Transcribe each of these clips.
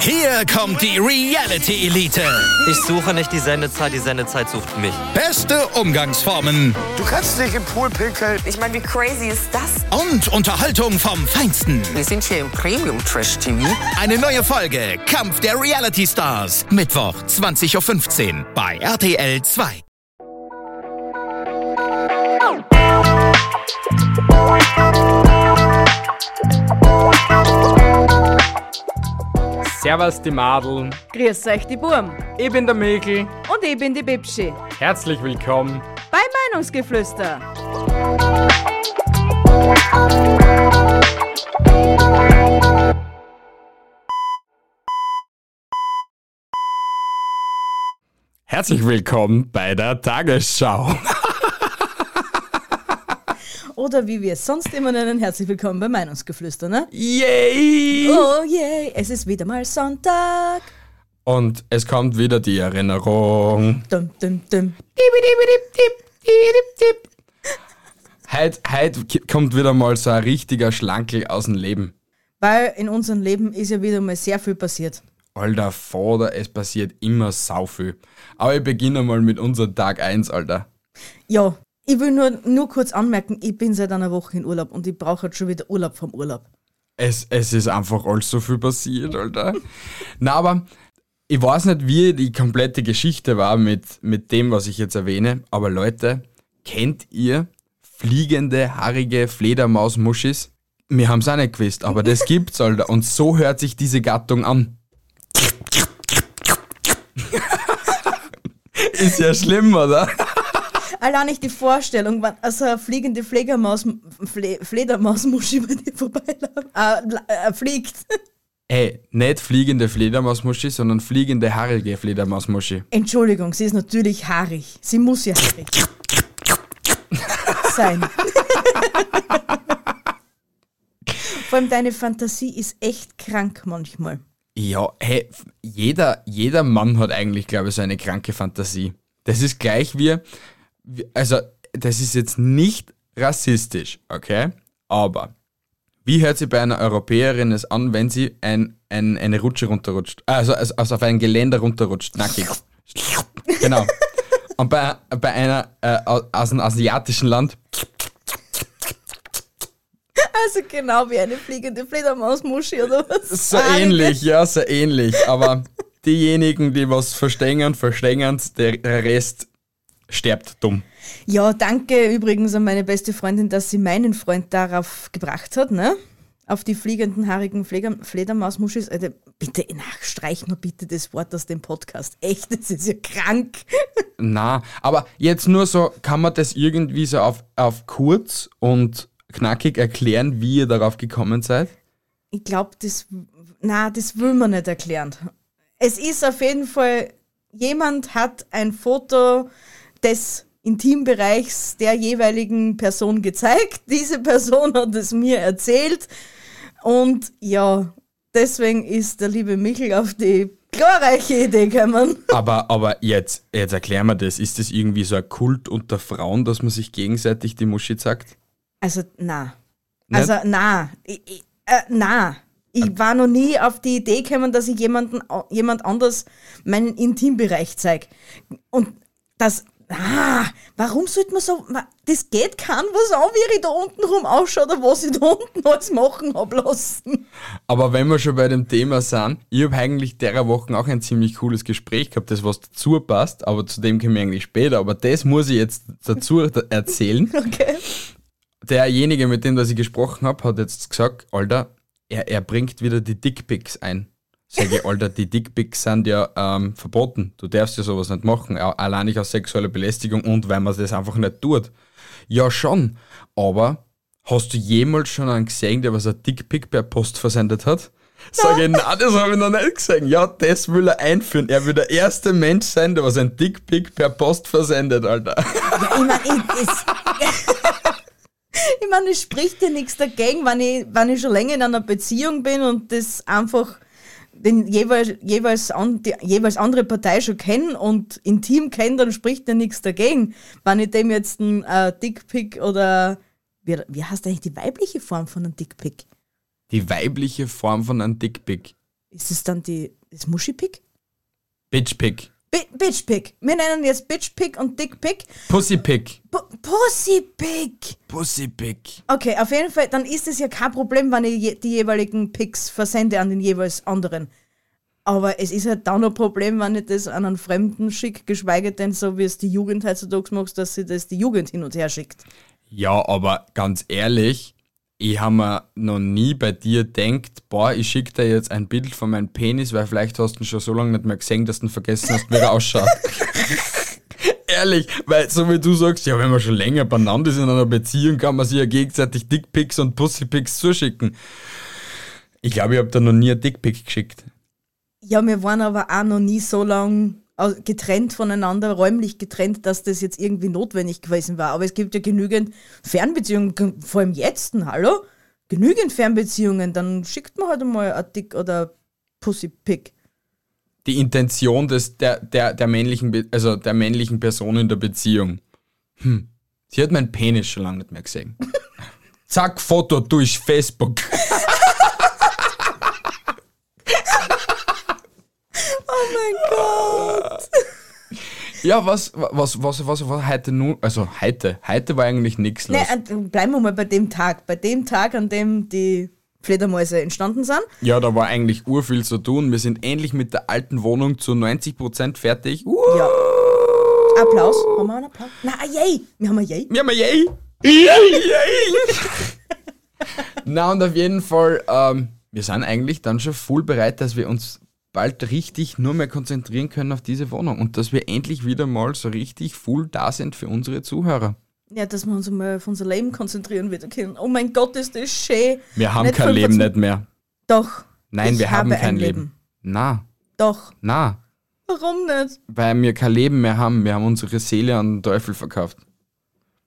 Hier kommt die Reality Elite. Ich suche nicht die Sendezeit, die Sendezeit sucht mich. Beste Umgangsformen Du kannst dich im Pool pinkeln. Ich meine, wie crazy ist das? und Unterhaltung vom Feinsten. Wir sind hier im Premium Trash TV. Eine neue Folge Kampf der Reality Stars. Mittwoch 20.15 Uhr bei RTL 2. Servus die Madeln, Grüß euch, die Burm. ich bin der Mikl. Und ich bin die Bibschi. Herzlich willkommen. Bei Meinungsgeflüster. Herzlich willkommen bei der Tagesschau. Oder wie wir es sonst immer nennen, herzlich willkommen bei Meinungsgeflüster, ne? Yay! Oh yay, es ist wieder mal Sonntag. Und es kommt wieder die Erinnerung. Dum, dum, dum. Heute, heute kommt wieder mal so ein richtiger Schlankel aus dem Leben. Weil in unserem Leben ist ja wieder mal sehr viel passiert. Alter Vater, es passiert immer sau viel. Aber ich beginne mal mit unserem Tag 1, Alter. Ja, ich will nur, nur kurz anmerken, ich bin seit einer Woche in Urlaub und ich brauche jetzt schon wieder Urlaub vom Urlaub. Es, es ist einfach alles so viel passiert, Alter. Na, aber ich weiß nicht, wie die komplette Geschichte war mit, mit dem, was ich jetzt erwähne, aber Leute, kennt ihr fliegende, haarige Fledermausmuschis? Wir haben es auch nicht gewusst, aber das gibt's, Alter. Und so hört sich diese Gattung an. ist ja schlimm, oder? Allein nicht die Vorstellung, wenn also eine fliegende Fledermaus, Fle, Fledermausmuschi bei dir vorbeiläuft, äh, äh, fliegt. Ey, nicht fliegende Fledermausmuschi, sondern fliegende, haarige Fledermausmuschi. Entschuldigung, sie ist natürlich haarig. Sie muss ja haarig sein. Vor allem deine Fantasie ist echt krank manchmal. Ja, hey, jeder, jeder Mann hat eigentlich, glaube ich, so eine kranke Fantasie. Das ist gleich wie- also, das ist jetzt nicht rassistisch, okay? Aber, wie hört sich bei einer Europäerin es an, wenn sie ein, ein, eine Rutsche runterrutscht? Also, also, also auf ein Geländer runterrutscht, nackig. Genau. Und bei, bei einer äh, au- aus einem asiatischen Land, Also genau wie eine fliegende Fledermausmuschi oder was? so ähnlich, ja, so ähnlich. Aber diejenigen, die was verstehen, verstehen der, der Rest stirbt dumm. Ja, danke übrigens an meine beste Freundin, dass sie meinen Freund darauf gebracht hat, ne? Auf die fliegenden, haarigen Fleder Fledermausmuschis. Alter, bitte, na, streich mal bitte das Wort aus dem Podcast. Echt, das ist ja krank. Na, aber jetzt nur so, kann man das irgendwie so auf, auf kurz und knackig erklären, wie ihr darauf gekommen seid? Ich glaube, das, na, das will man nicht erklären. Es ist auf jeden Fall, jemand hat ein Foto des Intimbereichs der jeweiligen Person gezeigt. Diese Person hat es mir erzählt. Und ja, deswegen ist der liebe Michel auf die glorreiche Idee gekommen. Aber, aber jetzt, jetzt erklären wir das. Ist das irgendwie so ein Kult unter Frauen, dass man sich gegenseitig die Muschi sagt? Also, na. Nicht? Also, na. Ich, ich, äh, na. Ich war noch nie auf die Idee gekommen, dass ich jemanden, jemand anders meinen Intimbereich zeige. Und das, ah, warum sollte man so, das geht kein was an, wie ich da unten rum ausschaue oder was ich da unten alles machen hab lassen. Aber wenn wir schon bei dem Thema sind, ich habe eigentlich derer Woche auch ein ziemlich cooles Gespräch gehabt, das was dazu passt, aber zu dem kommen wir eigentlich später. Aber das muss ich jetzt dazu erzählen. Okay. derjenige, mit dem dass ich gesprochen habe, hat jetzt gesagt, Alter, er, er bringt wieder die Dickpics ein. Sag ich, Alter, die Dickpics sind ja ähm, verboten. Du darfst ja sowas nicht machen. Allein nicht aus sexueller Belästigung und weil man das einfach nicht tut. Ja, schon. Aber hast du jemals schon einen gesehen, der was ein Dickpic per Post versendet hat? Sag ich, nein, das habe ich noch nicht gesehen. Ja, das will er einführen. Er will der erste Mensch sein, der was ein Dickpic per Post versendet, Alter. Ja, ich meine, ich, ich mein, es spricht ja nichts dagegen, wenn ich, wenn ich schon länger in einer Beziehung bin und das einfach den jeweils, jeweils, an, die jeweils andere Partei schon kenne und intim kenne, dann spricht ja nichts dagegen. Wenn ich dem jetzt ein äh, Dickpick oder wie, wie heißt eigentlich die weibliche Form von einem Dickpick? Die weibliche Form von einem Dickpic. ist es dann die, das Muschipick? Bitchpick. Bi Bitchpick. Wir nennen jetzt Bitchpick und Dickpick. Pussypick. Pu- Pussypick. Pussypick. Okay, auf jeden Fall, dann ist es ja kein Problem, wenn ich die jeweiligen Picks versende an den jeweils anderen. Aber es ist halt dann ein Problem, wenn ich das an einen Fremden schicke, geschweige denn so, wie es die Jugend heutzutage macht, dass sie das die Jugend hin und her schickt. Ja, aber ganz ehrlich, ich habe mir noch nie bei dir denkt, boah, ich schicke dir jetzt ein Bild von meinem Penis, weil vielleicht hast du ihn schon so lange nicht mehr gesehen, dass du ihn vergessen hast, wie er ausschaut. Ehrlich, weil so wie du sagst, ja, wenn wir schon länger beieinander sind in einer Beziehung, kann man sich ja gegenseitig Dickpics und Pussypics zuschicken. Ich glaube, ich habe da noch nie ein Dickpic geschickt. Ja, wir waren aber auch noch nie so lang au- getrennt voneinander, räumlich getrennt, dass das jetzt irgendwie notwendig gewesen war. Aber es gibt ja genügend Fernbeziehungen, vor allem jetzt, hallo? Genügend Fernbeziehungen, dann schickt man halt einmal ein Dick oder Pussypick. Die Intention des, der, der, der, männlichen, Be- also der männlichen Person in der Beziehung. Hm. Sie hat meinen Penis schon lange nicht mehr gesehen. Zack, Foto durch Facebook. Oh mein Gott! Ja, was, was, was, was war heute nun? Also heute, heute war eigentlich nichts los. Äh, bleiben wir mal bei dem Tag. Bei dem Tag, an dem die Fledermäuse entstanden sind. Ja, da war eigentlich urviel zu tun. Wir sind endlich mit der alten Wohnung zu 90% fertig. Uh, Ja. Applaus. Haben wir einen Applaus? Na, ah, yay! Wir haben ein Yay. wir haben ein Yay! Yay, yay! Na und auf jeden Fall, ähm, wir sind eigentlich dann schon voll bereit, dass wir uns bald richtig nur mehr konzentrieren können auf diese Wohnung und dass wir endlich wieder mal so richtig full da sind für unsere Zuhörer. Ja, dass wir uns mal auf unser Leben konzentrieren wieder können. Oh mein Gott, ist das schön. Wir haben Nicht kein Leben 25 nicht mehr. Doch. Nein, wir haben habe kein ein Leben. Na, Doch. na, Warum nicht? weil wir kein Leben mehr haben. Wir haben unsere Seele an den Teufel verkauft.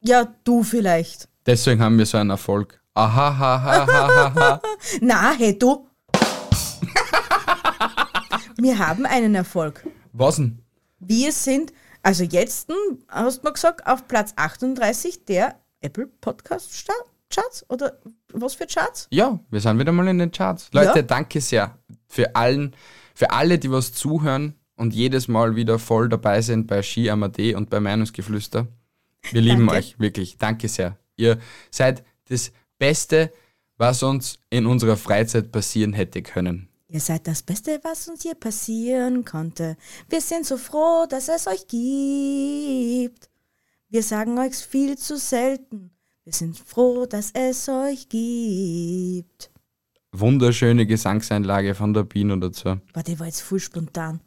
Ja, du vielleicht. Deswegen haben wir so einen Erfolg. Aha, ha, ha, ha, ha, ha. Na, hey, du. wir haben einen Erfolg. Was denn? Wir sind, also jetzt, hm, hast du mal gesagt, auf Platz 38 der Apple Podcast Charts? Oder was für Charts? Ja, wir sind wieder mal in den Charts. Leute, Ja. danke sehr für allen, für alle, die was zuhören und jedes Mal wieder voll dabei sind bei Ski Amadee und bei Meinungsgeflüster. Wir lieben Danke. euch, wirklich. Danke sehr. Ihr seid das Beste, was uns in unserer Freizeit passieren hätte können. Ihr seid das Beste, was uns hier passieren konnte. Wir sind so froh, dass es euch gibt. Wir sagen euch viel zu selten. Wir sind froh, dass es euch gibt. Wunderschöne Gesangseinlage von der Biene dazu. Boah, die war jetzt voll spontan.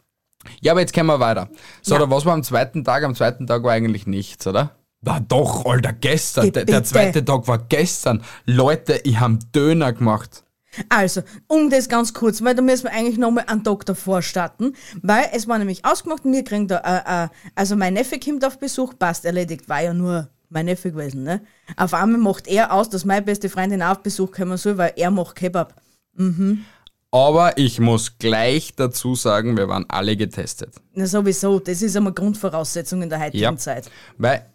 Ja, aber jetzt können wir weiter. So, Ja. oder was war am zweiten Tag? Am zweiten Tag war eigentlich nichts, oder? War doch, Alter, gestern. Der, der zweite Tag war gestern. Leute, ich hab Döner gemacht. Also, um das ganz kurz, weil da müssen wir eigentlich nochmal einen Tag davor starten, weil es war nämlich ausgemacht wir kriegen da, äh, äh, also mein Neffe kommt auf Besuch, passt, erledigt, war ja nur mein Neffe gewesen, ne? Auf einmal macht er aus, dass meine beste Freundin auch auf Besuch kommen soll, weil er macht Kebab. Aber ich muss gleich dazu sagen, wir waren alle getestet. Na sowieso, das ist einmal Grundvoraussetzung in der heutigen Ja. Zeit. Weil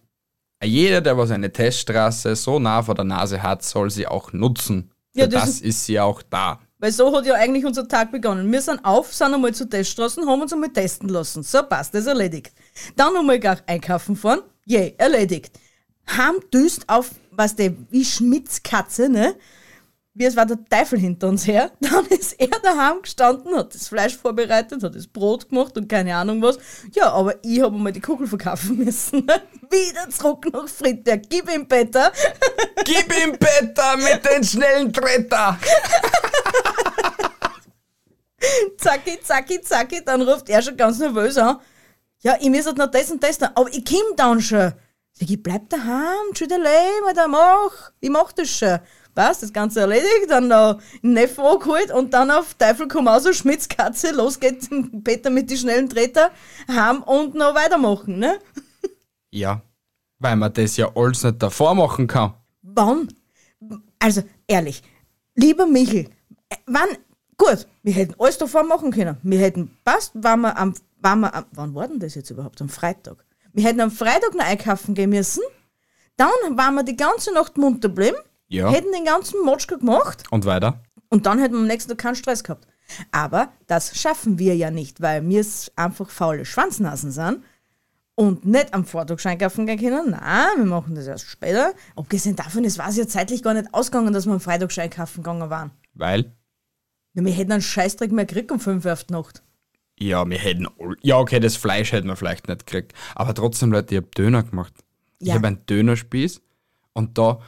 jeder, der was eine Teststraße so nah vor der Nase hat, soll sie auch nutzen. Ja, das das ist- sie auch da. Weil so hat ja eigentlich unser Tag begonnen. Wir sind auf, sind einmal zu Teststraßen, haben uns einmal testen lassen. So, passt, das ist erledigt. Dann einmal gleich einkaufen fahren. Yay, erledigt. Haben düst auf, was der, wie Schmitzkatze, ne? Wie es war der Teufel hinter uns her. Dann ist er daheim gestanden, hat das Fleisch vorbereitet, hat das Brot gemacht und keine Ahnung was. Ja, aber ich habe mal die Kugel verkaufen müssen. Wieder zurück nach Friedberg. Gib ihm Peter. Gib ihm Peter mit den schnellen Tretter! zacki, zacki, zacki, dann ruft er schon ganz nervös an. Ja, ich muss halt noch das und das tun, aber ich komm dann schon. Sag ich, bleib daheim, tschüdelei, mal da mach, ich mach das schon. Passt, das Ganze erledigt, dann noch Neffen angeholt und dann auf Teufel komm aus, Schmitzkatze, los geht's, Peter mit die schnellen Treter, heim und noch weitermachen, ne? Ja, weil man das ja alles nicht davor machen kann. Wann? Also, ehrlich, lieber Michel, wann, gut, wir hätten alles davor machen können. Wir hätten passt, waren wir am, waren wir am, wann war denn das jetzt überhaupt? Am Freitag. Wir hätten am Freitag noch einkaufen gehen müssen. Dann waren wir die ganze Nacht munter geblieben, Ja. hätten den ganzen Motschka gemacht Und weiter? und dann hätten wir am nächsten Tag keinen Stress gehabt. Aber das schaffen wir ja nicht, weil wir einfach faule Schwanznasen sind und nicht am Vortag einkaufen gehen können. Nein, wir machen das erst später. Abgesehen davon, es war ja zeitlich gar nicht ausgegangen, dass wir am Freitag einkaufen gegangen waren. Weil, Ja, wir hätten einen Scheißdreck mehr gekriegt um 5 Uhr auf die Nacht. ja, wir hätten, ja, okay, das Fleisch hätten wir vielleicht nicht gekriegt. Aber trotzdem, Leute, ich hab Döner gemacht. Ich Ja. habe einen Dönerspieß und da,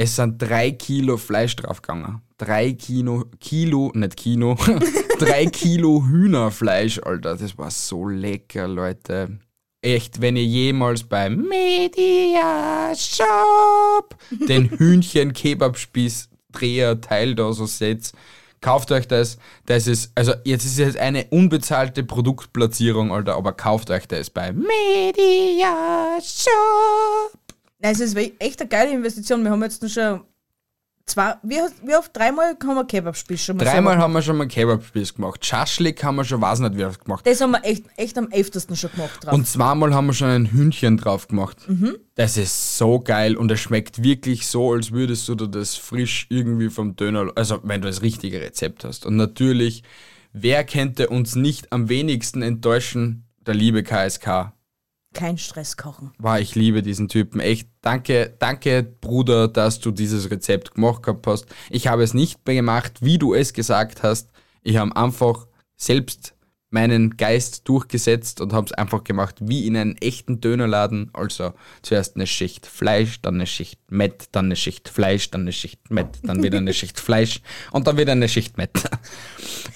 es sind drei Kilo Fleisch draufgegangen. Drei Kilo, Kilo, nicht Kino, drei Kilo Hühnerfleisch, Alter. Das war so lecker, Leute. Echt, wenn ihr jemals beim Media Shop den Hühnchen-Kebabspieß-Dreher-Teil da so seht, kauft euch das. Das ist, also jetzt ist es eine unbezahlte Produktplatzierung, Alter, aber kauft euch das bei Media Shop. Nein, es ist echt eine geile Investition. Wir haben jetzt schon zwei, wie, wie oft? Dreimal haben wir Kebabspieß schon mal Dreimal haben wir schon mal Kebabspieß gemacht. Schaschlik haben wir schon, weiß nicht wie oft gemacht. Das haben wir echt, echt am öftesten schon gemacht drauf. Und zweimal haben wir schon ein Hühnchen drauf gemacht. Das ist so geil und es schmeckt wirklich so, als würdest du das frisch irgendwie vom Döner, also wenn du das richtige Rezept hast. Und natürlich, wer könnte uns nicht am wenigsten enttäuschen? Der liebe KSK. Kein Stress kochen. War, ich liebe diesen Typen. Echt, danke, danke, Bruder, dass du dieses Rezept gemacht gehabt hast. Ich habe es nicht mehr gemacht, wie du es gesagt hast. Ich habe einfach selbst meinen Geist durchgesetzt und habe es einfach gemacht wie in einem echten Dönerladen. Also zuerst eine Schicht Fleisch, dann eine Schicht Mett, dann eine Schicht Fleisch, dann eine Schicht Mett, dann wieder eine Schicht Fleisch und dann wieder eine Schicht Mett.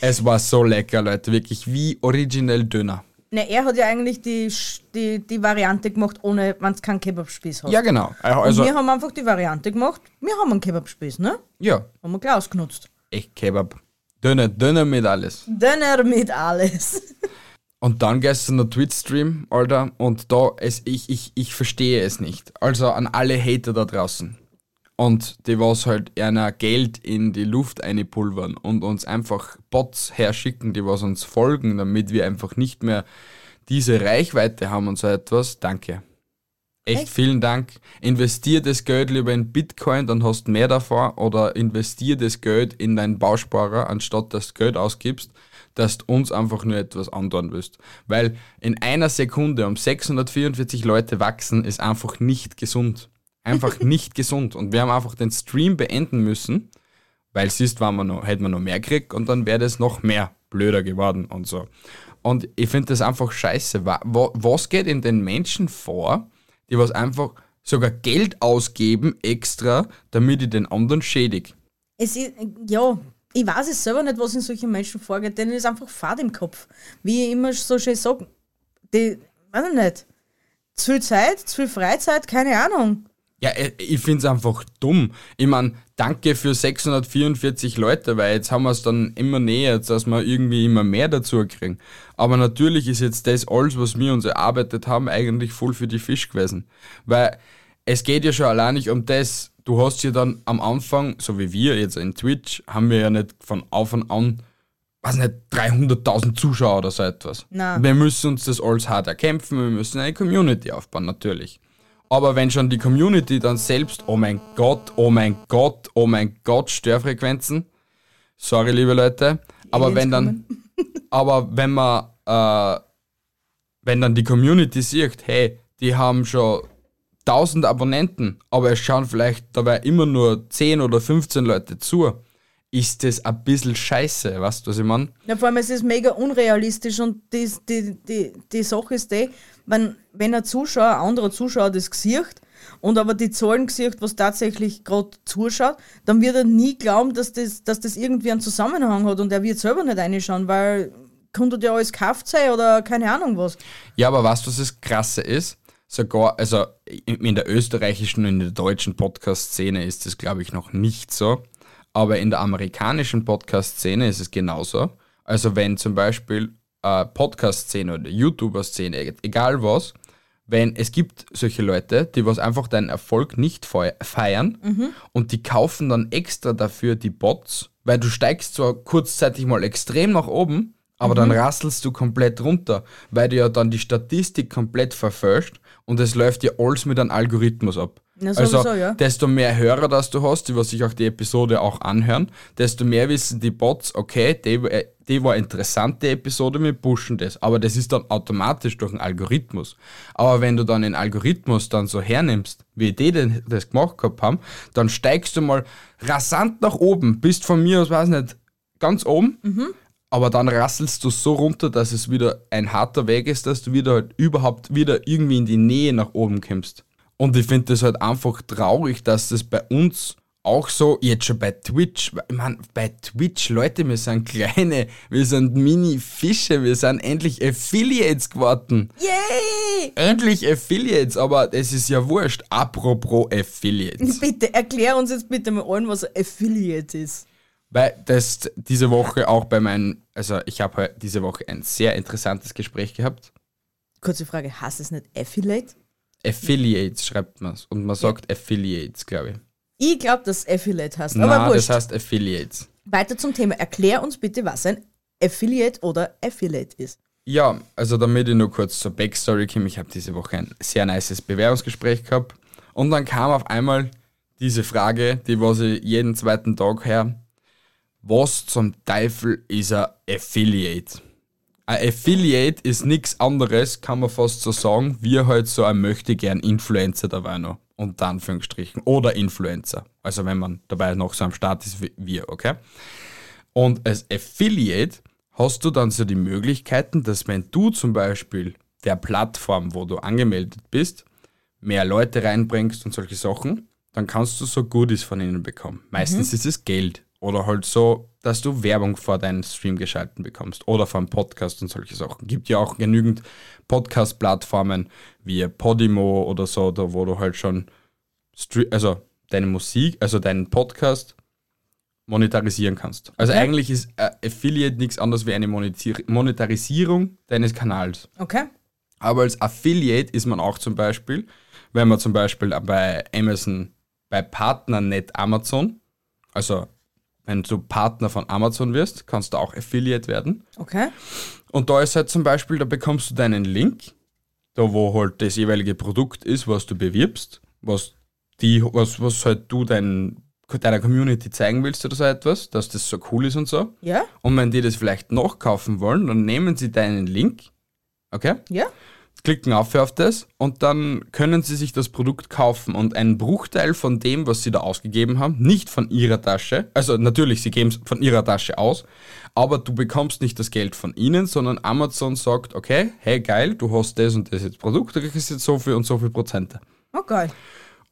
Es war so lecker, Leute. Wirklich wie originell Döner. Ne, er hat ja eigentlich die, die, die Variante gemacht, ohne, wenn es keinen Kebabspieß hat. Ja, genau. Und Also, wir haben einfach die Variante gemacht, wir haben einen Kebabspieß, ne? ja, Haben wir gleich ausgenutzt. echt Kebab. Döner, Döner mit alles. Döner mit alles. Und dann gestern der Twitch-Stream, Alter, und da, es, ich, ich, ich verstehe es nicht. Also an alle Hater da draußen. Und die was halt einer Geld in die Luft einpulvern und uns einfach Bots herschicken, die was uns folgen, damit wir einfach nicht mehr diese Reichweite haben und so etwas. Danke. Echt, Echt? vielen Dank. Investier das Geld lieber in Bitcoin, dann hast du mehr davon. Oder investier das Geld in deinen Bausparer, anstatt dass du Geld ausgibst, dass du uns einfach nur etwas andauern willst. Weil in einer Sekunde um 644 Leute wachsen, ist einfach nicht gesund. Einfach nicht gesund. Und wir haben einfach den Stream beenden müssen, weil siehst, wenn wir noch, hätten wir noch mehr gekriegt und dann wäre das noch mehr blöder geworden und so. Und ich finde das einfach scheiße. Wa- wa- Was geht in den Menschen vor, die was einfach sogar Geld ausgeben extra, damit ich den anderen schädige? Es ist, ja, ich weiß es selber nicht, was in solchen Menschen vorgeht, denen ist einfach Fahrt im Kopf. Wie ich immer so schön sage, die, weiß ich nicht, zu viel Zeit, zu viel Freizeit, keine Ahnung. Ja, äh, ich finde es einfach dumm. Ich meine, danke für 644 Leute, weil jetzt haben wir es dann immer näher, dass wir irgendwie immer mehr dazu kriegen. Aber natürlich ist jetzt das alles, was wir uns erarbeitet haben, eigentlich voll für die Fisch gewesen. Weil es geht ja schon allein nicht um das. Du hast ja dann am Anfang, so wie wir jetzt in Twitch, haben wir ja nicht von Anfang an, weiß nicht, 300.000 Zuschauer oder so etwas. Nein. Wir müssen uns das alles hart erkämpfen, wir müssen eine Community aufbauen, natürlich. Aber wenn schon die Community dann selbst, oh mein Gott, oh mein Gott, oh mein Gott, Störfrequenzen, sorry liebe Leute, aber Aliens wenn dann, aber wenn man, äh, wenn dann die Community sieht, hey, die haben schon 1000 Abonnenten, aber es schauen vielleicht dabei immer nur 10 oder 15 Leute zu, ist das ein bisschen scheiße, weißt du, was ich meine? Ja, vor allem, es ist mega unrealistisch und die, die, die, die Sache ist die, wenn, wenn ein Zuschauer, ein anderer Zuschauer das sieht und aber die Zahlen sieht, was tatsächlich gerade zuschaut, dann wird er nie glauben, dass das, dass das irgendwie einen Zusammenhang hat und er wird selber nicht reinschauen, weil könnte ja alles gekauft sein oder keine Ahnung was. Ja, aber weißt du, was das Krasse ist? Sogar, also in der österreichischen und in der deutschen Podcast-Szene ist das, glaube ich, noch nicht so. Aber in der amerikanischen Podcast-Szene ist es genauso. Also wenn zum Beispiel äh, Podcast-Szene oder YouTuber-Szene, e- egal was, wenn es gibt solche Leute, die was einfach deinen Erfolg nicht feiern und die kaufen dann extra dafür die Bots, weil du steigst zwar kurzzeitig mal extrem nach oben, aber dann rasselst du komplett runter, weil du ja dann die Statistik komplett verfälscht und es läuft ja alles mit einem Algorithmus ab. Ja, also sowieso, ja. desto mehr Hörer das du hast, die sich auch die Episode auch anhören, desto mehr wissen die Bots, okay, die, äh, die war interessante Episode, wir pushen das. Aber das ist dann automatisch durch einen Algorithmus. Aber wenn du dann den Algorithmus dann so hernimmst, wie die denn das gemacht gehabt haben, dann steigst du mal rasant nach oben, bist von mir aus, weiß nicht, ganz oben, aber dann rasselst du so runter, dass es wieder ein harter Weg ist, dass du wieder halt überhaupt wieder irgendwie in die Nähe nach oben kommst. Und ich finde das halt einfach traurig, dass das bei uns auch so, jetzt schon bei Twitch, ich meine, bei Twitch, Leute, wir sind kleine, wir sind Mini-Fische, wir sind endlich Affiliates geworden. Yay! Endlich Affiliates, aber es ist ja wurscht. Apropos Affiliates. Bitte, erklär uns jetzt bitte mal allen, was Affiliate ist. Weil das diese Woche auch bei meinen, also ich habe heute diese Woche ein sehr interessantes Gespräch gehabt. Kurze Frage, heißt es nicht Affiliate? Affiliates schreibt man es und man sagt Affiliates, glaube ich. Ich glaube, dass Affiliate heißt, Nein, aber das wurscht. heißt Affiliates. Weiter zum Thema. Erklär uns bitte, was ein Affiliate oder Affiliate ist. Ja, also damit ich nur kurz zur Backstory komme, ich habe diese Woche ein sehr nices Bewerbungsgespräch gehabt und dann kam auf einmal diese Frage, die was ich jeden zweiten Tag her, was zum Teufel ist ein Affiliate? Ein Affiliate ist nichts anderes, kann man fast so sagen, wie halt so ein möchte gern Influencer dabei noch, unter Anführungsstrichen, oder Influencer. Also wenn man dabei noch so am Start ist wie wir, okay? Und als Affiliate hast du dann so die Möglichkeiten, dass wenn du zum Beispiel der Plattform, wo du angemeldet bist, mehr Leute reinbringst und solche Sachen, dann kannst du so Goodies von ihnen bekommen. Meistens ist es Geld oder halt so, dass du Werbung vor deinen Stream geschalten bekommst oder vor einem Podcast und solche Sachen. Gibt ja auch genügend Podcast-Plattformen wie Podimo oder so, da wo du halt schon also deine Musik, also deinen Podcast monetarisieren kannst. Also eigentlich ist äh, Affiliate nichts anderes wie eine Monetari- Monetarisierung deines Kanals. Okay? Aber als Affiliate ist man auch zum Beispiel, wenn man zum Beispiel bei Amazon, bei Partnernet Amazon, also wenn du Partner von Amazon wirst, kannst du auch Affiliate werden. Okay. Und da ist halt zum Beispiel, da bekommst du deinen Link, da wo halt das jeweilige Produkt ist, was du bewirbst, was die, was, was halt du dein, deiner Community zeigen willst oder so etwas, dass das so cool ist und so. Ja? Und wenn die das vielleicht nachkaufen wollen, dann nehmen sie deinen Link, okay? Ja? Klicken auf auf das und dann können sie sich das Produkt kaufen und einen Bruchteil von dem, was sie da ausgegeben haben, nicht von ihrer Tasche, also natürlich, sie geben es von ihrer Tasche aus, aber du bekommst nicht das Geld von ihnen, sondern Amazon sagt, okay, hey geil, du hast das und das jetzt Produkt, du kriegst jetzt so viel und so viel Prozente. Oh, geil.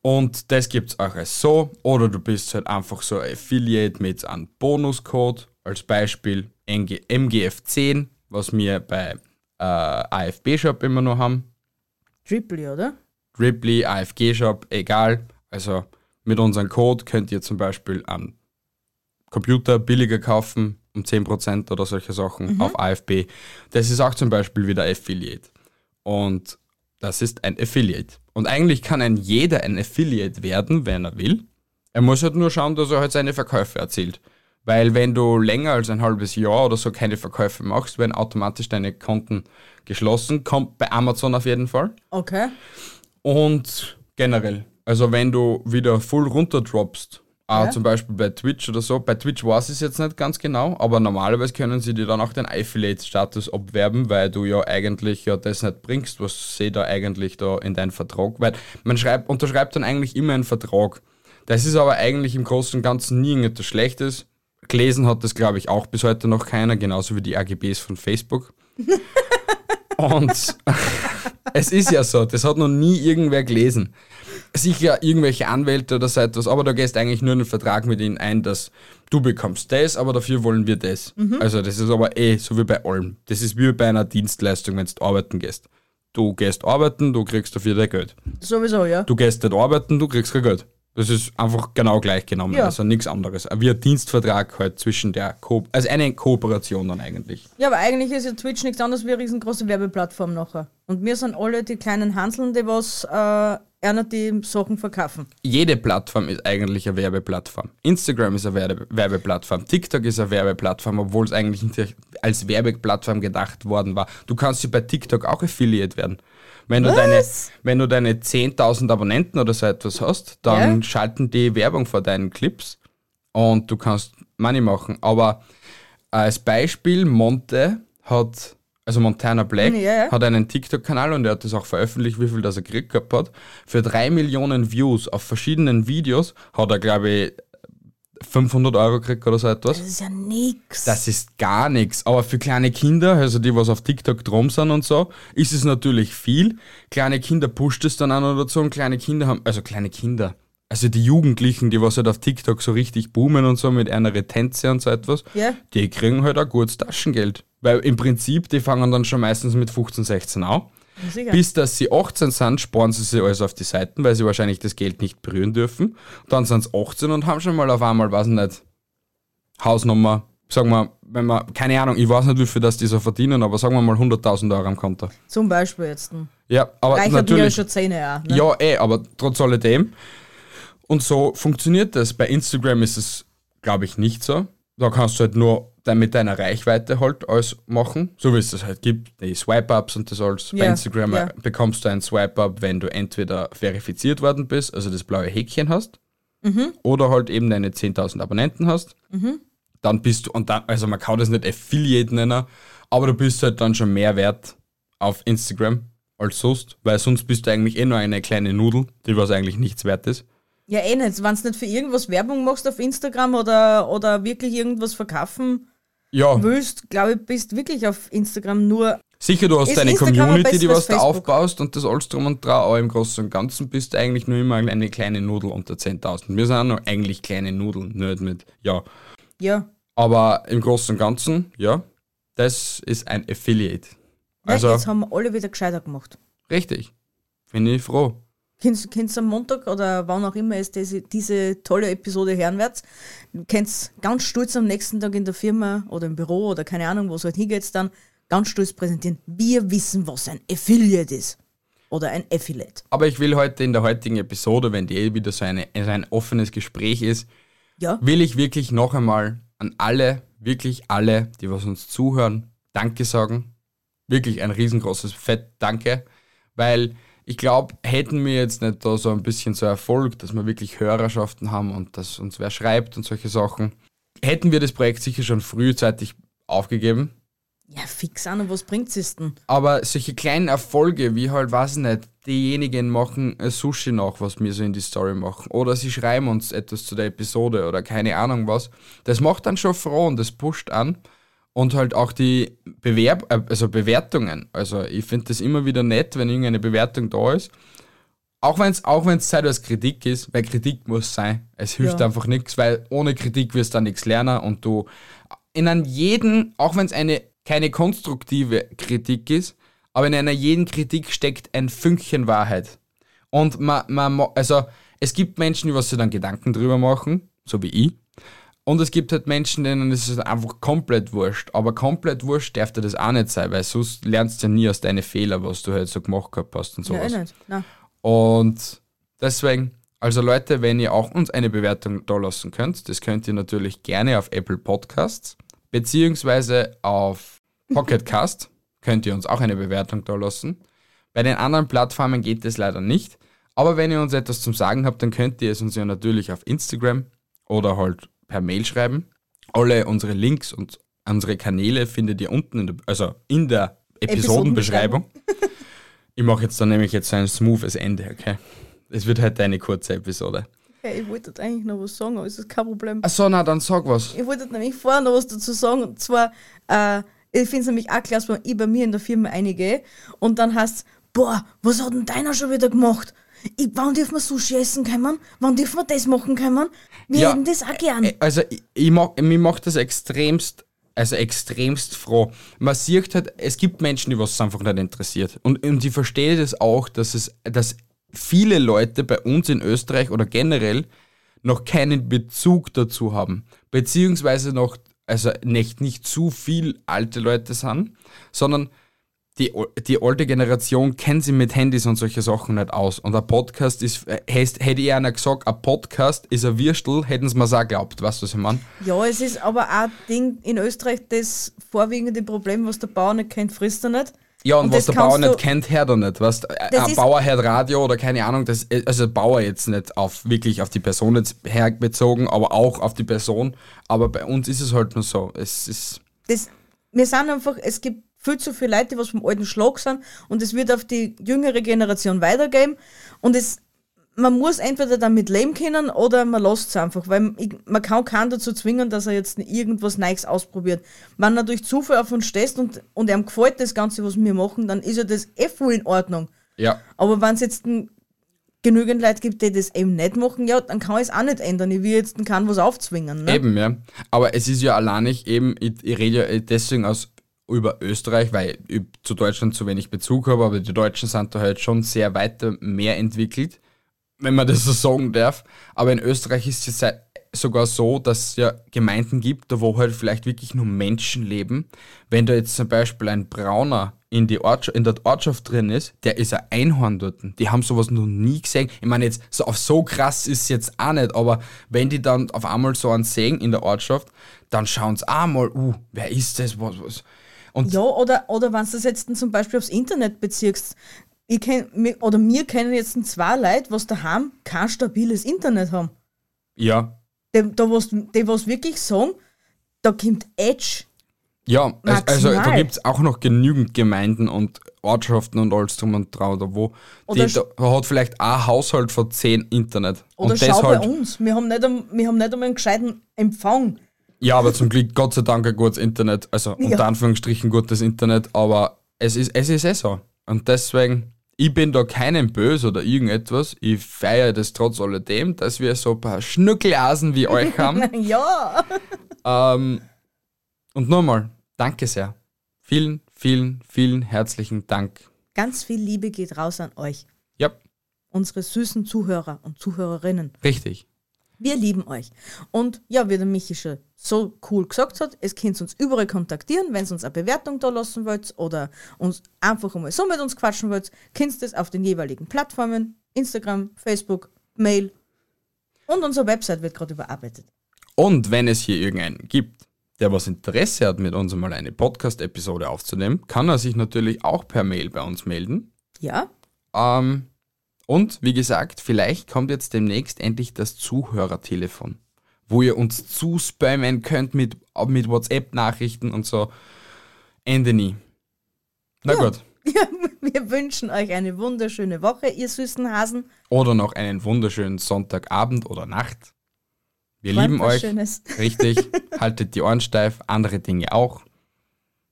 Und das gibt's auch als so. Oder du bist halt einfach so ein Affiliate mit einem Bonuscode. Als Beispiel NG MGF10, was wir bei äh, AFB Shop immer noch haben. Triple, oder? Ripley, AFG Shop, egal. Also mit unserem Code könnt ihr zum Beispiel einen Computer billiger kaufen, um 10% oder solche Sachen auf AFB. Das ist auch zum Beispiel wieder Affiliate. Und das ist ein Affiliate. Und eigentlich kann ein jeder ein Affiliate werden, wenn er will. Er muss halt nur schauen, dass er halt seine Verkäufe erzielt. Weil wenn du länger als ein halbes Jahr oder so keine Verkäufe machst, werden automatisch deine Konten geschlossen. Kommt bei Amazon auf jeden Fall. Okay. Und generell, also wenn du wieder full runterdroppst, äh, Ja. zum Beispiel bei Twitch oder so, bei Twitch weiß ich es jetzt nicht ganz genau, aber normalerweise können sie dir dann auch den Affiliate-Status abwerben, weil du ja eigentlich ja das nicht bringst, was sie da eigentlich da in deinen Vertrag, weil man schreibt, unterschreibt dann eigentlich immer einen Vertrag. Das ist aber eigentlich im Großen und Ganzen nie irgendetwas Schlechtes. Gelesen hat das, glaube ich, auch bis heute noch keiner, genauso wie die AGBs von Facebook. Und es ist ja so, das hat noch nie irgendwer gelesen. Sicher irgendwelche Anwälte oder so etwas, aber da gehst eigentlich nur einen Vertrag mit ihnen ein, dass du bekommst das, aber dafür wollen wir das. Also das ist aber eh so wie bei allem. Das ist wie bei einer Dienstleistung, wenn du arbeiten gehst. Du gehst arbeiten, du kriegst dafür dein Geld. Sowieso, ja. Du gehst nicht arbeiten, du kriegst kein Geld. Das ist einfach genau gleich genommen, Ja. also nichts anderes. Wie ein Dienstvertrag halt zwischen der, Ko also eine Kooperation dann eigentlich. Ja, aber eigentlich ist ja Twitch nichts anderes wie eine riesengroße Werbeplattform nachher. Und wir sind alle die kleinen Hanseln, die was äh, einer die Sachen verkaufen. jede Plattform ist eigentlich eine Werbeplattform. Instagram ist eine Werbe Werbeplattform, TikTok ist eine Werbeplattform, obwohl es eigentlich nicht als Werbeplattform gedacht worden war. Du kannst ja bei TikTok auch Affiliate werden. Wenn du deine, wenn du deine 10.000 Abonnenten oder so etwas hast, dann Ja. schalten die Werbung vor deinen Clips und du kannst Money machen. Aber als Beispiel, Monte hat, also Montana Black, Ja, ja. hat einen TikTok-Kanal und er hat das auch veröffentlicht, wie viel das er gekriegt gehabt hat. Für drei Millionen Views auf verschiedenen Videos hat er, glaube ich, 500 Euro gekriegt oder so etwas. Das ist ja nix. Das ist gar nichts. Aber für kleine Kinder, also die, was auf TikTok drum sind und so, ist es natürlich viel. Kleine Kinder pusht es dann auch noch dazu und kleine Kinder haben, also kleine Kinder, also die Jugendlichen, die was halt auf TikTok so richtig boomen und so mit einer Tänze und so etwas, Ja. die kriegen halt auch gutes Taschengeld. Weil im Prinzip, die fangen dann schon meistens mit 15, 16 an. Sicher. Bis dass sie 18 sind, sparen sie sich alles auf die Seiten, weil sie wahrscheinlich das Geld nicht berühren dürfen. Dann sind sie 18 und haben schon mal auf einmal, weiß ich nicht, Hausnummer, sagen wir, wenn man, keine Ahnung, ich weiß nicht, wie viel das die so verdienen, aber sagen wir mal 100.000 Euro am Konto. Zum Beispiel jetzt. Ja, aber Reichert mir ja natürlich. schon Zähne auch. Ne? Ja, eh, aber trotz alledem. Und so funktioniert das. Bei Instagram ist es, glaube ich, nicht so. Da kannst du halt nur dann mit deiner Reichweite halt alles machen, so wie es das halt gibt, die Swipe-Ups und das alles. Bei Ja, Instagram ja. bekommst du ein Swipe-Up, wenn du entweder verifiziert worden bist, also das blaue Häkchen hast, Mhm. oder halt eben deine 10.000 Abonnenten hast. Dann bist du, und dann, also man kann das nicht Affiliate nennen, aber du bist halt dann schon mehr wert auf Instagram als sonst, weil sonst bist du eigentlich eh nur eine kleine Nudel, die was eigentlich nichts wert ist. Ja, eh nicht. Wenn du nicht für irgendwas Werbung machst auf Instagram oder, oder wirklich irgendwas verkaufen Ja, willst, glaube ich, bist wirklich auf Instagram nur. sicher, du hast deine Instagram am Community, die was Facebook? aufbaust und das alles drum und dran, aber im Großen und Ganzen bist du eigentlich nur immer eine kleine Nudel unter 10.000. Wir sind auch noch eigentlich kleine Nudeln, nicht mit, ja. Ja. Aber im Großen und Ganzen, ja, das ist ein Affiliate. ja Also, jetzt haben wir alle wieder gescheiter gemacht. richtig. Bin ich froh. Kennst kennst am Montag oder wann auch immer es diese, diese tolle Episode hören werdet, kennst ganz stolz am nächsten Tag in der Firma oder im Büro oder keine Ahnung, wo es halt hingeht, dann ganz stolz präsentieren. Wir wissen, was ein Affiliate ist. Oder ein Affiliate. Aber ich will heute in der heutigen Episode, wenn die eh wieder so, eine, so ein offenes Gespräch ist, Ja? will ich wirklich noch einmal an alle, wirklich alle, die was uns zuhören, Danke sagen. Wirklich ein riesengroßes Fett Danke, weil ich glaube, hätten wir jetzt nicht da so ein bisschen so Erfolg, dass wir wirklich Hörerschaften haben und dass uns wer schreibt und solche Sachen, hätten wir das Projekt sicher schon frühzeitig aufgegeben. Ja, fix an, und was bringt es denn? Aber solche kleinen Erfolge, wie halt, weiß ich nicht, diejenigen machen Sushi nach, was wir so in die Story machen. Oder sie schreiben uns etwas zu der Episode oder keine Ahnung was. Das macht dann schon froh und das pusht an. Und halt auch die Bewerb äh, also Bewertungen. Also ich finde das immer wieder nett, wenn irgendeine Bewertung da ist. Auch wenn es auch wenn's Zeit als Kritik ist, weil Kritik muss sein. Es hilft Ja. einfach nichts, weil ohne Kritik wirst du dann nichts lernen und du in einem jeden, auch wenn es eine keine konstruktive Kritik ist, aber in einer jeden Kritik steckt ein Fünkchen Wahrheit. Und man, man, also es gibt Menschen, die was sich dann Gedanken drüber machen, so wie ich. Und es gibt halt Menschen, denen ist es einfach komplett wurscht. Aber komplett wurscht darf dir das auch nicht sein, weil sonst lernst du ja nie aus deinen Fehlern, was du halt so gemacht gehabt hast und Ja, sowas. eh nicht. Nein. Und deswegen, also Leute, wenn ihr auch uns eine Bewertung da lassen könnt, das könnt ihr natürlich gerne auf Apple Podcasts, beziehungsweise auf Pocketcast könnt ihr uns auch eine Bewertung da lassen. Bei den anderen Plattformen geht das leider nicht. Aber wenn ihr uns etwas zum Sagen habt, dann könnt ihr es uns ja natürlich auf Instagram oder halt per Mail schreiben. Alle unsere Links und unsere Kanäle findet ihr unten, in der, also in der Episodenbeschreibung. Ich mache jetzt dann nämlich jetzt so ein smoothes Ende, okay? Es wird halt eine kurze Episode. Okay, ich wollte eigentlich noch was sagen, aber es ist kein Problem. Achso, na dann sag was. Ich wollte nämlich vorher noch was dazu sagen. Und zwar, äh, ich finde es nämlich auch klasse, wenn ich bei mir in der Firma einige und dann heißt boah, was hat denn deiner schon wieder gemacht? Ich, wann dürfen wir Sushi essen können? Wann dürfen wir das machen können? Wir Ja, hätten das auch gern. Also ich, ich mach, mich macht das extremst, also extremst froh. Man sieht halt, es gibt Menschen, die was einfach nicht interessiert. Und, und ich verstehe das auch, dass es, dass viele Leute bei uns in Österreich oder generell noch keinen Bezug dazu haben. Beziehungsweise noch, also nicht, nicht zu viel alte Leute sind, sondern die, die alte Generation kennt sich mit Handys und solche Sachen nicht aus. Und ein Podcast ist, äh, heißt, hätte ich einer gesagt, ein Podcast ist ein Würstel, hätten sie mir auch geglaubt, weißt du, was ich meine? Ja, es ist aber auch ein Ding in Österreich das vorwiegende Problem, was der Bauer nicht kennt, frisst er nicht. Ja, und, Und was der Bauer nicht kennt, hört er nicht. Weißt? Das Ein Bauer hört Radio oder keine Ahnung, das, also Bauer jetzt nicht auf wirklich auf die Person jetzt herbezogen, aber auch auf die Person. Aber bei uns ist es halt nur so. Es ist. das, wir sind einfach, es gibt viel zu viele Leute, die was vom alten Schlag sind und es wird auf die jüngere Generation weitergeben und es, man muss entweder damit leben können oder man lässt es einfach, weil ich, man kann keinen dazu zwingen, dass er jetzt irgendwas Neues ausprobiert. Wenn er durch Zufall auf uns stößt und, und ihm gefällt das Ganze, was wir machen, dann ist ja das eh voll in Ordnung. Ja. Aber wenn es jetzt ein, genügend Leute gibt, die das eben nicht machen, ja, dann kann ich es auch nicht ändern. Ich will jetzt kann was aufzwingen. Ne? Eben, ja. Aber es ist ja allein nicht eben, ich, ich rede ja deswegen aus über Österreich, weil ich zu Deutschland zu wenig Bezug habe, aber die Deutschen sind da halt schon sehr weiter mehr entwickelt, wenn man das so sagen darf. Aber in Österreich ist es sogar so, dass es ja Gemeinden gibt, wo halt vielleicht wirklich nur Menschen leben. Wenn da jetzt zum Beispiel ein Brauner in, die Ortschaft, in der Ortschaft drin ist, der ist ein Einhorn dort. Die haben sowas noch nie gesehen. Ich meine, jetzt so auf so krass ist es jetzt auch nicht, aber wenn die dann auf einmal so einen sehen in der Ortschaft, dann schauen sie auch mal, uh, wer ist das, was, was. Und Ja, oder, oder wenn du das jetzt zum Beispiel aufs Internet beziehst, ich kenn, oder wir kennen jetzt zwei Leute, was daheim kein stabiles Internet haben. ja, Die, da was, die was wirklich sagen, da kommt Edge. Ja, also, also da Maximal. gibt es auch noch genügend Gemeinden und Ortschaften und alles drum und dran, da wo Oder die, da, hat vielleicht ein Haushalt von zehn Internet. Oder und schau das bei halt, uns. Wir haben, nicht, wir haben nicht einmal einen gescheiten Empfang. Ja, aber zum Glück Gott sei Dank ein gutes Internet, also unter Ja. Anführungsstrichen gutes Internet, aber es ist, es ist eh so. Und deswegen, ich bin da keinem böse oder irgendetwas, ich feiere das trotz alledem, dass wir so ein paar Schnuckelasen wie euch haben. Ja. Ähm, und nochmal, danke sehr. Vielen, vielen, vielen herzlichen Dank. Ganz viel Liebe geht raus an euch, Ja, unsere süßen Zuhörer und Zuhörerinnen. richtig. Wir lieben euch. Und ja, wie der Michi schon so cool gesagt hat, es könnt uns überall kontaktieren, wenn ihr uns eine Bewertung da lassen wollt oder uns einfach einmal so mit uns quatschen wollt, könnt ihr das auf den jeweiligen Plattformen, Instagram, Facebook, Mail und unsere Website wird gerade überarbeitet. Und wenn es hier irgendeinen gibt, der was Interesse hat, mit uns mal eine Podcast-Episode aufzunehmen, kann er sich natürlich auch per Mail bei uns melden. Ja, Ähm, und wie gesagt, vielleicht kommt jetzt demnächst endlich das Zuhörertelefon, wo ihr uns zuspammen könnt mit, mit WhatsApp-Nachrichten und so. Ende nie. Na gut. wir wünschen euch eine wunderschöne Woche, ihr süßen Hasen. Oder noch einen wunderschönen Sonntagabend oder Nacht. Wir lieben euch. Schönes. Richtig. Haltet die Ohren steif, andere Dinge auch.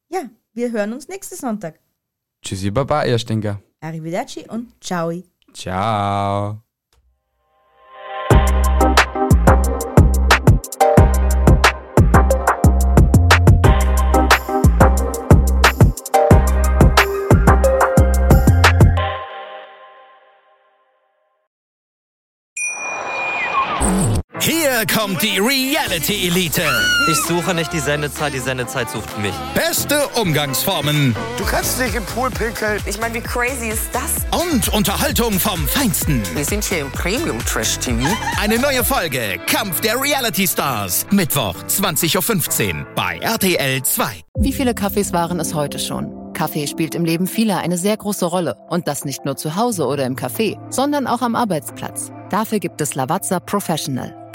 Ja, wir hören uns nächsten Sonntag. Tschüssi, Baba, ihr Stinker. Arrivederci und ciao. Ciao. Hier kommt die Reality Elite. Ich suche nicht die Sendezeit, die Sendezeit sucht mich. Beste Umgangsformen Du kannst dich im Pool pinkeln. Ich meine, wie crazy ist das? und Unterhaltung vom Feinsten. Wir sind hier im Premium Trash TV. Eine neue Folge Kampf der Reality Stars. Mittwoch 20.15 Uhr bei RTL 2. Wie viele Kaffees waren es heute schon? Kaffee spielt im Leben vieler eine sehr große Rolle. Und das nicht nur zu Hause oder im Café, sondern auch am Arbeitsplatz. Dafür gibt es Lavazza Professional.